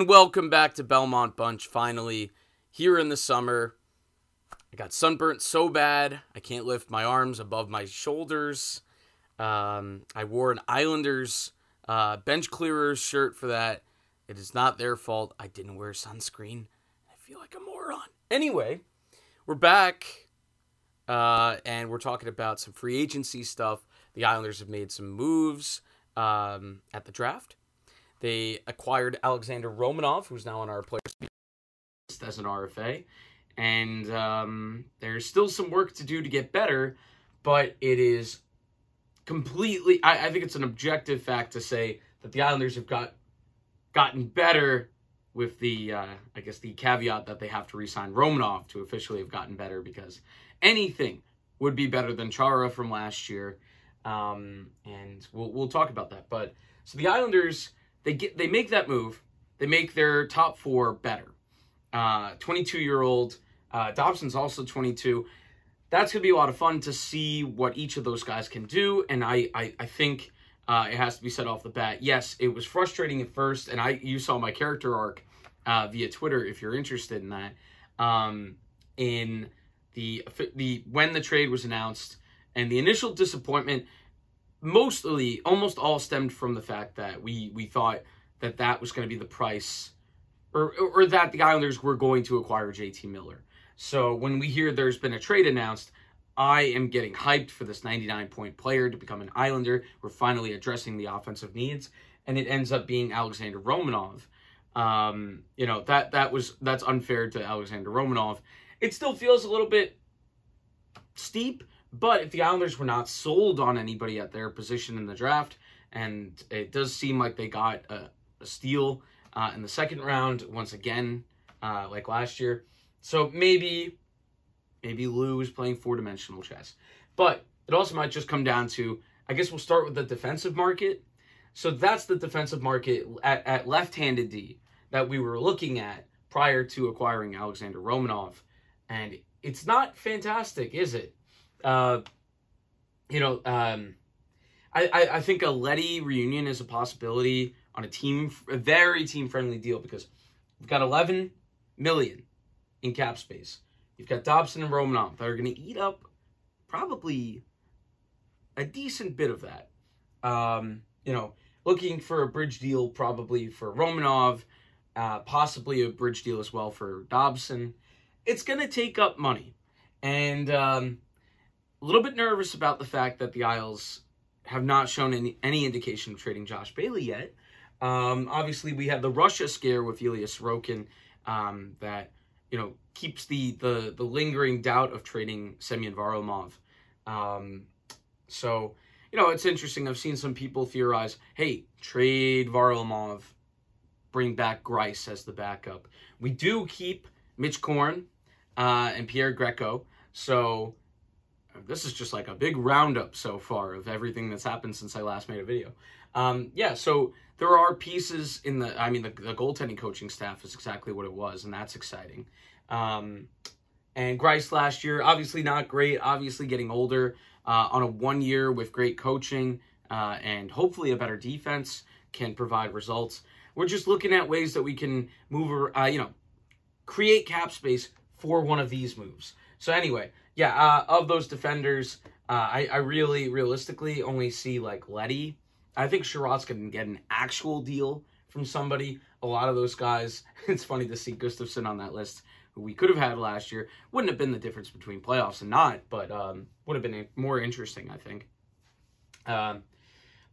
And welcome back to Belmont Bunch, finally, here in the summer. I got sunburnt so bad, I can't lift my arms above my shoulders. Um, I wore an Islanders uh, bench clearers shirt for that. It is not their fault. I didn't wear sunscreen. I feel like a moron. Anyway, we're back, uh, and we're talking about some free agency stuff. The Islanders have made some moves um, at the draft. They acquired Alexander Romanov, who's now on our players list as an RFA. And um, there's still some work to do to get better, but it is completely. I, I think it's an objective fact to say that the Islanders have got gotten better with the, uh, I guess, the caveat that they have to re-sign Romanov to officially have gotten better because anything would be better than Chara from last year. Um, and we'll, we'll talk about that. But so the Islanders they get they make that move. They make their top four better. Uh, 22 year old uh, Dobson's also 22. That's gonna be a lot of fun to see what each of those guys can do. And I I, I think uh, it has to be said off the bat. Yes, it was frustrating at first, and I you saw my character arc uh, via Twitter if you're interested in that. Um, in the the when the trade was announced and the initial disappointment mostly almost all stemmed from the fact that we we thought that that was going to be the price or or that the Islanders were going to acquire JT Miller. So when we hear there's been a trade announced, I am getting hyped for this 99 point player to become an Islander. We're finally addressing the offensive needs and it ends up being Alexander Romanov. Um, you know, that that was that's unfair to Alexander Romanov. It still feels a little bit steep but if the Islanders were not sold on anybody at their position in the draft, and it does seem like they got a, a steal uh, in the second round once again, uh, like last year. So maybe, maybe Lou is playing four dimensional chess. But it also might just come down to, I guess we'll start with the defensive market. So that's the defensive market at, at left-handed D that we were looking at prior to acquiring Alexander Romanov. And it's not fantastic, is it? Uh, you know, um, I, I, I think a Leddy reunion is a possibility on a team, a very team friendly deal because we've got 11 million in cap space. You've got Dobson and Romanov that are going to eat up probably a decent bit of that. Um, you know, looking for a bridge deal probably for Romanov, uh, possibly a bridge deal as well for Dobson. It's going to take up money. And um, a little bit nervous about the fact that the Isles have not shown any, any indication of trading Josh Bailey yet. Um, obviously, we had the Russia scare with Ilya Sorokin um, that you know keeps the, the the lingering doubt of trading Semyon Varlamov. Um, so you know it's interesting. I've seen some people theorize, "Hey, trade Varlamov, bring back Greiss as the backup." We do keep Mitch Korn uh, and Pierre Greco, so this is just like a big roundup so far of everything that's happened since I last made a video. Um, yeah, so there are pieces in the, I mean, the, the goaltending coaching staff is exactly what it was, and that's exciting. Um, and Greiss last year, obviously not great, obviously getting older uh, on a one year with great coaching uh, and hopefully a better defense can provide results. We're just looking at ways that we can move, uh, you know, create cap space for one of these moves. So anyway, yeah, uh, of those defenders, uh, I, I really realistically only see like Leddy. I think Chiarot's going to get an actual deal from somebody. A lot of those guys, it's funny to see Gustafsson on that list, who we could have had last year. Wouldn't have been the difference between playoffs and not, but um, would have been more interesting, I think. Um,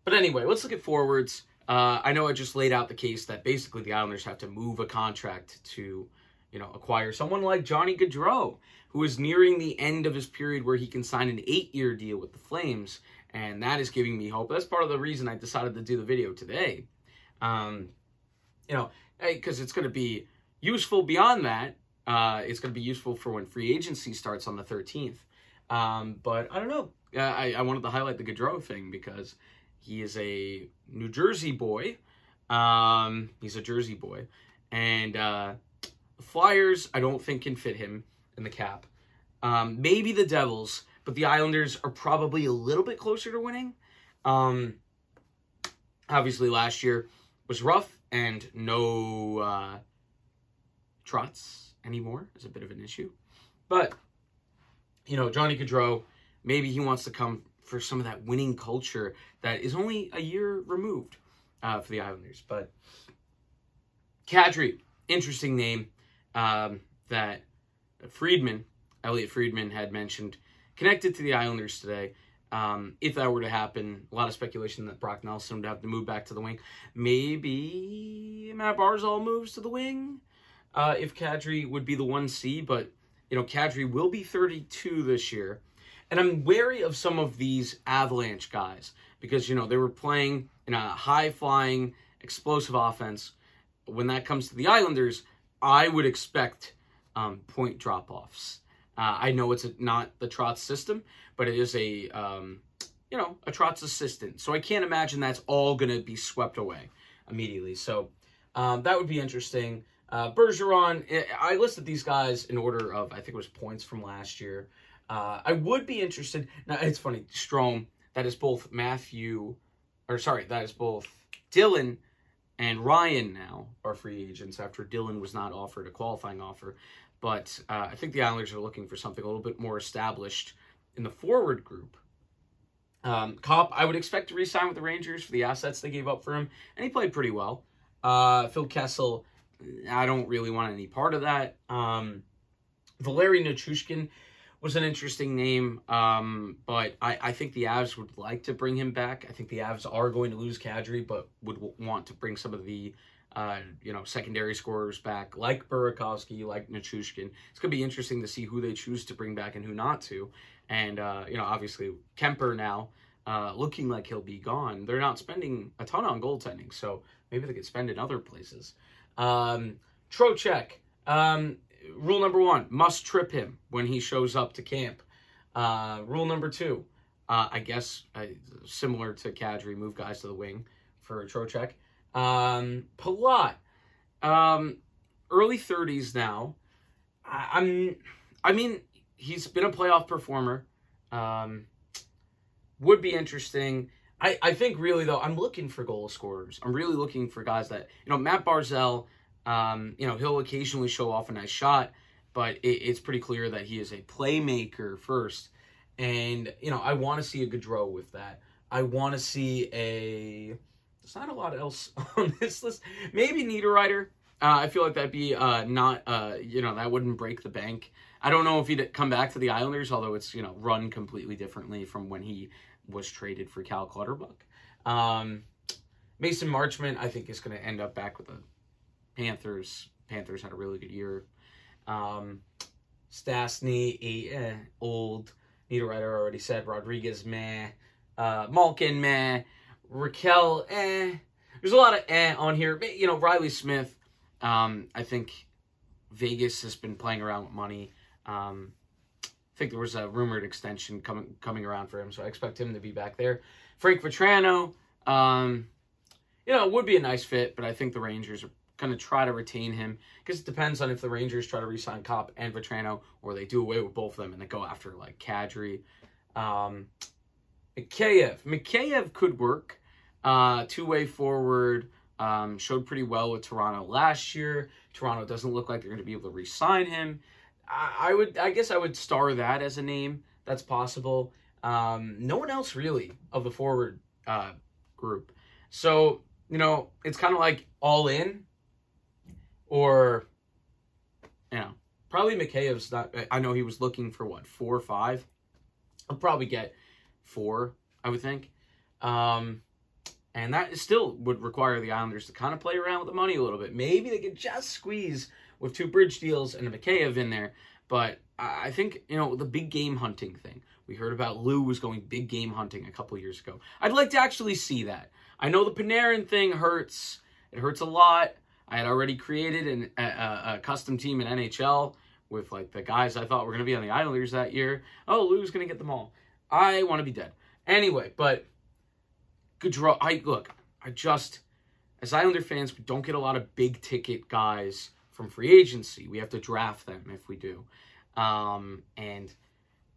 but anyway, let's look at forwards. Uh, I know I just laid out the case that basically the Islanders have to move a contract to you know, acquire someone like Johnny Gaudreau, who is nearing the end of his period where he can sign an eight-year deal with the Flames, and that is giving me hope. That's part of the reason I decided to do the video today. Um, you know, because it's going to be useful beyond that. Uh, it's going to be useful for when free agency starts on the 13th. Um, but I don't know. Uh, I, I wanted to highlight the Gaudreau thing because he is a New Jersey boy. Um, he's a Jersey boy. And, uh, Flyers, I don't think can fit him in the cap. Um, maybe the Devils, but the Islanders are probably a little bit closer to winning. Um, obviously, last year was rough. and no uh, Trotz anymore is a bit of an issue. But, you know, Johnny Gaudreau, maybe he wants to come for some of that winning culture that is only a year removed uh, for the Islanders. But Kadri, interesting name um, that Friedman, Elliot Friedman, had mentioned, connected to the Islanders today. Um, if that were to happen, a lot of speculation that Brock Nelson would have to move back to the wing. Maybe Matt Barzal moves to the wing uh, if Kadri would be the 1C, but, you know, Kadri will be 32 this year. And I'm wary of some of these Avalanche guys because, you know, they were playing in a high flying, explosive offense. When that comes to the Islanders, I would expect um, point drop offs. Uh, I know it's a, not the Trotz system, but it is a um, you know a Trotz assistant. So I can't imagine that's all going to be swept away immediately. So um, that would be interesting. Uh, Bergeron, eh, I listed these guys in order of I think it was points from last year. Uh, I would be interested. Now it's funny, Strome. That is both Matthew, or sorry, that is both Dylan and Ryan now are free agents after Dylan was not offered a qualifying offer. But uh, I think the Islanders are looking for something a little bit more established in the forward group. Um, Copp, I would expect to re-sign with the Rangers for the assets they gave up for him, and he played pretty well. Uh, Phil Kessel, I don't really want any part of that. Um, Valeri Nichushkin was an interesting name, um, but I, I think the Avs would like to bring him back. I think the Avs are going to lose Kadri, but would want to bring some of the uh, you know, secondary scorers back, like Burakovsky, like Nichushkin. It's going to be interesting to see who they choose to bring back and who not to. And, uh, you know, obviously, Kuemper now, uh, looking like he'll be gone. They're not spending a ton on goaltending, so maybe they could spend in other places. Um, Trocheck, um, rule number one, must trip him when he shows up to camp. Uh, rule number two, uh, I guess, uh, similar to Kadri, move guys to the wing for Trocheck. Um, Palat, um, early 30s now. I, I'm, I mean, he's been a playoff performer. Um, would be interesting. I, I think really though, I'm looking for goal scorers. I'm really looking for guys that, you know, Matt Barzal, um, you know, he'll occasionally show off a nice shot, but it, it's pretty clear that he is a playmaker first. And, you know, I want to see a Gaudreau with that. I want to see a there's not a lot else on this list. Maybe Niederreiter. Uh, I feel like that'd be uh, not, uh, you know, that wouldn't break the bank. I don't know if he'd come back to the Islanders, although it's, you know, run completely differently from when he was traded for Cal Clutterbuck. Um, Mason Marchment, I think, is going to end up back with the Panthers. Panthers had a really good year. Um, Stastny, eh, old. Niederreiter already said. Rodrigues, meh. Uh, Malkin, meh. Rakell, eh. There's a lot of eh on here. You know, Riley Smith, um, I think Vegas has been playing around with money. Um, I think there was a rumored extension coming coming around for him, so I expect him to be back there. Frank Vatrano, um, you know, it would be a nice fit, but I think the Rangers are going to try to retain him because it depends on if the Rangers try to re-sign Copp and Vatrano or they do away with both of them and they go after like Kadri. Um, Mikheyev. Mikheyev could work. Uh, two-way forward. Um, showed pretty well with Toronto last year. Toronto doesn't look like they're going to be able to re-sign him. I, I, would, I guess, I would star that as a name. That's possible. Um, no one else really of the forward uh, group. So you know, it's kind of like all in, or you know, probably Mikheyev's not. I know he was looking for what four or five. I'll probably get four, I would think. Um, and that still would require the Islanders to kind of play around with the money a little bit. Maybe they could just squeeze with two bridge deals and a Mikheyev in there. But I think, you know, the big game hunting thing. We heard about Lou was going big game hunting a couple years ago. I'd like to actually see that. I know the Panarin thing hurts. It hurts a lot. I had already created an, a, a custom team in NHL with like the guys I thought were going to be on the Islanders that year. Oh, Lou's going to get them all. I want to be dead. Anyway, but Gaudreau. I look. I just as Islander fans, we don't get a lot of big ticket guys from free agency. We have to draft them if we do. Um, and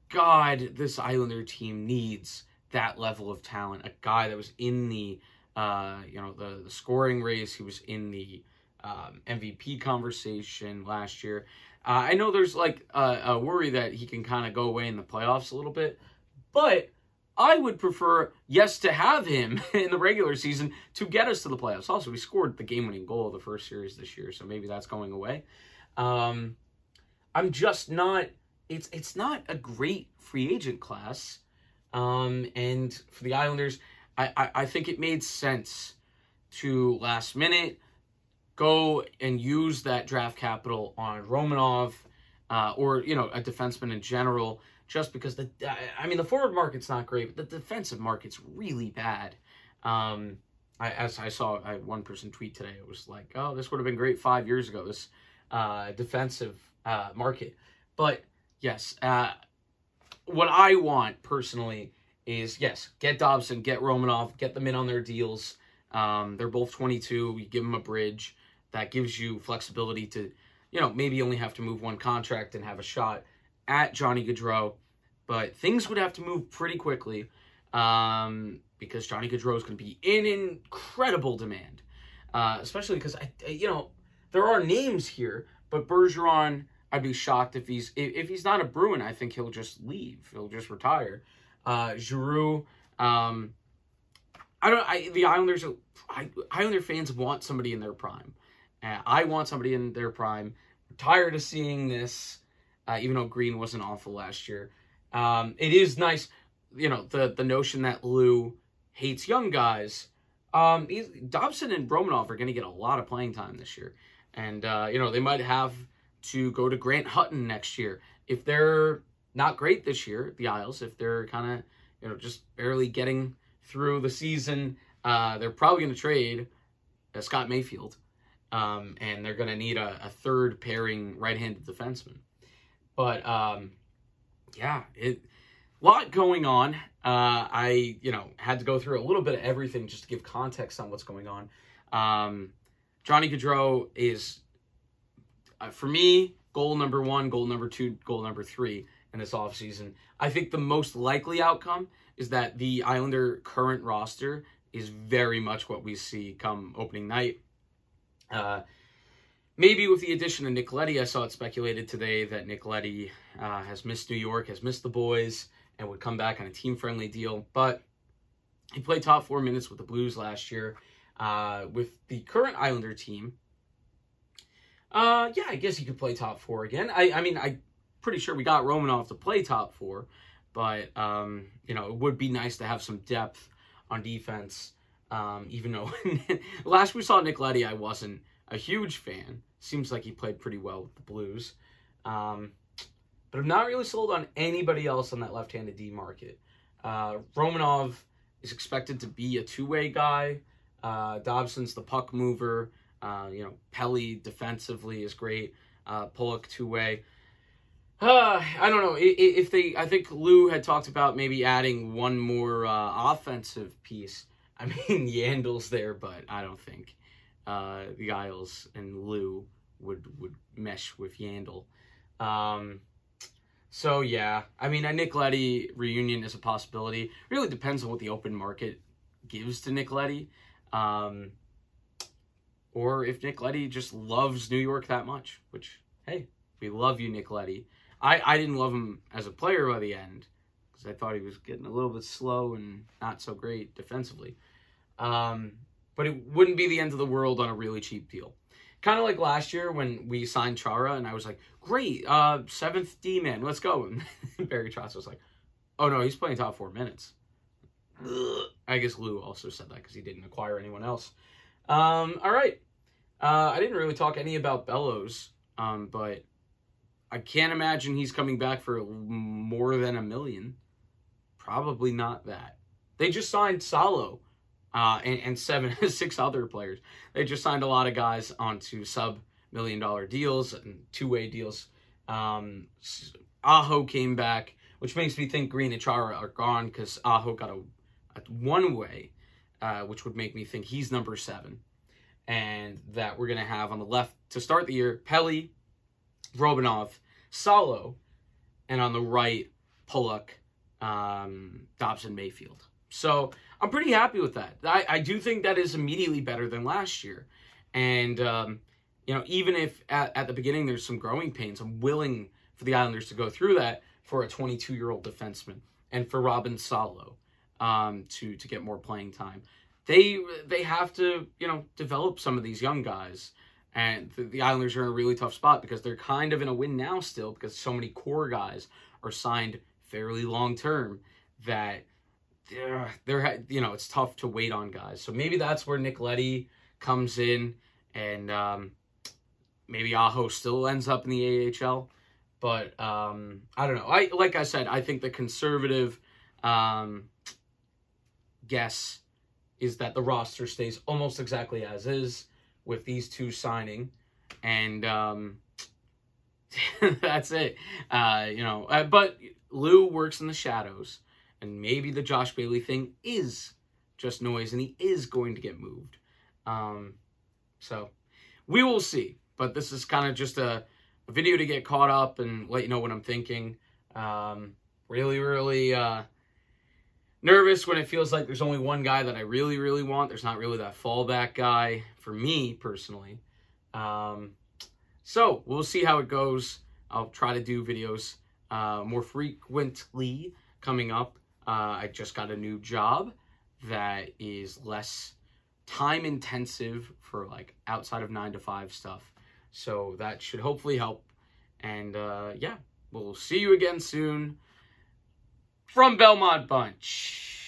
God, this Islander team needs that level of talent. A guy that was in the uh, you know, the, the scoring race. He was in the um, MVP conversation last year. Uh, I know there's like a, a worry that he can kind of go away in the playoffs a little bit, but I would prefer, yes, to have him in the regular season to get us to the playoffs. Also, we scored the game winning goal of the first series this year, so maybe that's going away. Um, I'm just not. It's it's not a great free agent class, um, and for the Islanders, I, I I think it made sense to last minute go and use that draft capital on Romanov, uh, or you know a defenseman in general, just because the I mean the forward market's not great, but the defensive market's really bad. Um, I, as I saw I, one person tweet today, it was like, oh, this would have been great five years ago. This uh, defensive uh, market. But yes, uh, what I want personally is yes, get Dobson, get Romanov, get them in on their deals. Um, they're both 22. You give them a bridge that gives you flexibility to, you know, maybe only have to move one contract and have a shot at Johnny Gaudreau. But things would have to move pretty quickly um, because Johnny Gaudreau is going to be in incredible demand, uh, especially because I, you know, there are names here, but Bergeron, I'd be shocked if he's if, he's not a Bruin. I think he'll just leave. He'll just retire. Uh, Giroux, um, I don't. I the Islanders. I, Islander fans want somebody in their prime. Uh, I want somebody in their prime. Tired of seeing this, uh, even though Green wasn't awful last year. Um, it is nice, you know, the the notion that Lou hates young guys. Um, Dobson and Romanov are going to get a lot of playing time this year. And, uh, you know, they might have to go to Grant Hutton next year. If they're not great this year, the Isles, if they're kind of, you know, just barely getting through the season, uh, they're probably going to trade uh, Scott Mayfield. Um, and they're going to need a, a, third pairing right-handed defenseman. But, um, yeah, it lot going on. Uh, I, you know, had to go through a little bit of everything just to give context on what's going on. Um, Johnny Gaudreau is, uh, for me, goal number one, goal number two, goal number three in this offseason. I think the most likely outcome is that the Islander current roster is very much what we see come opening night. Uh, maybe with the addition of Nick Leddy, I saw it speculated today that Nick Leddy uh, has missed New York, has missed the boys, and would come back on a team friendly deal. But he played top four minutes with the Blues last year uh, with the current Islander team, uh, yeah, I guess he could play top four again. I, I mean, I'm pretty sure we got Romanov to play top four, but um, you know, it would be nice to have some depth on defense. Um, even though last we saw Nick Leddy, I wasn't a huge fan. Seems like he played pretty well with the Blues. Um, but I'm not really sold on anybody else on that left-handed D market. Uh, Romanov is expected to be a two-way guy. Uh, Dobson's the puck mover. Uh, you know, Pelly defensively is great. Uh, Pulock two way. Uh, I don't know if they. I think Lou had talked about maybe adding one more uh, offensive piece. I mean, Yandle's there, but I don't think uh, the Isles and Lou would would mesh with Yandle. Um, so yeah, I mean, a Nick Leddy reunion is a possibility. Really depends on what the open market gives to Nick Leddy. Um, or if Nick Leddy just loves New York that much, which, hey, we love you, Nick Leddy. I, I didn't love him as a player by the end because I thought he was getting a little bit slow and not so great defensively. Um, but it wouldn't be the end of the world on a really cheap deal. Kind of like last year when we signed Chara, and I was like, great, uh, seventh D man, let's go. And Barry Trotz was like, oh no, he's playing top four minutes. I guess Lou also said that because he didn't acquire anyone else. Um, all right. Uh, I didn't really talk any about Bellows, um, but I can't imagine he's coming back for more than a million. Probably not that. They just signed Salo uh, and, and seven, six other players. They just signed a lot of guys onto sub million dollar deals and two way deals. Um, Aho came back, which makes me think Green and Chara are gone because Aho got a one way, uh, which would make me think he's number seven. And that we're going to have on the left to start the year, Pelly, Romanov, Salo, and on the right, Pulock, um, Dobson, Mayfield. So I'm pretty happy with that. I, I do think that is immediately better than last year. And, um, you know, even if at, at the beginning there's some growing pains, I'm willing for the Islanders to go through that for a 22 year old defenseman and for Robin Salo um, to to get more playing time. They they have to you know develop some of these young guys, and the, the Islanders are in a really tough spot because they're kind of in a win now still because so many core guys are signed fairly long term that they're, they're you know it's tough to wait on guys. So maybe that's where Nick Leddy comes in, and um, maybe Aho still ends up in the AHL. But um, I don't know. I like I said, I think the conservative um, guess is that the roster stays almost exactly as is with these two signing, and um, that's it. Uh, you know, uh, but Lou works in the shadows, and maybe the Josh Bailey thing is just noise, and he is going to get moved. Um, so we will see. But this is kind of just a, a, video to get caught up and let you know what I'm thinking. Um, really, really uh, nervous when it feels like there's only one guy that I really, really want. There's not really that fallback guy for me personally. Um, so we'll see how it goes. I'll try to do videos uh, more frequently coming up. Uh, I just got a new job that is less time intensive for like outside of nine to five stuff. So that should hopefully help. And uh, yeah, we'll see you again soon from Belmont Bunch.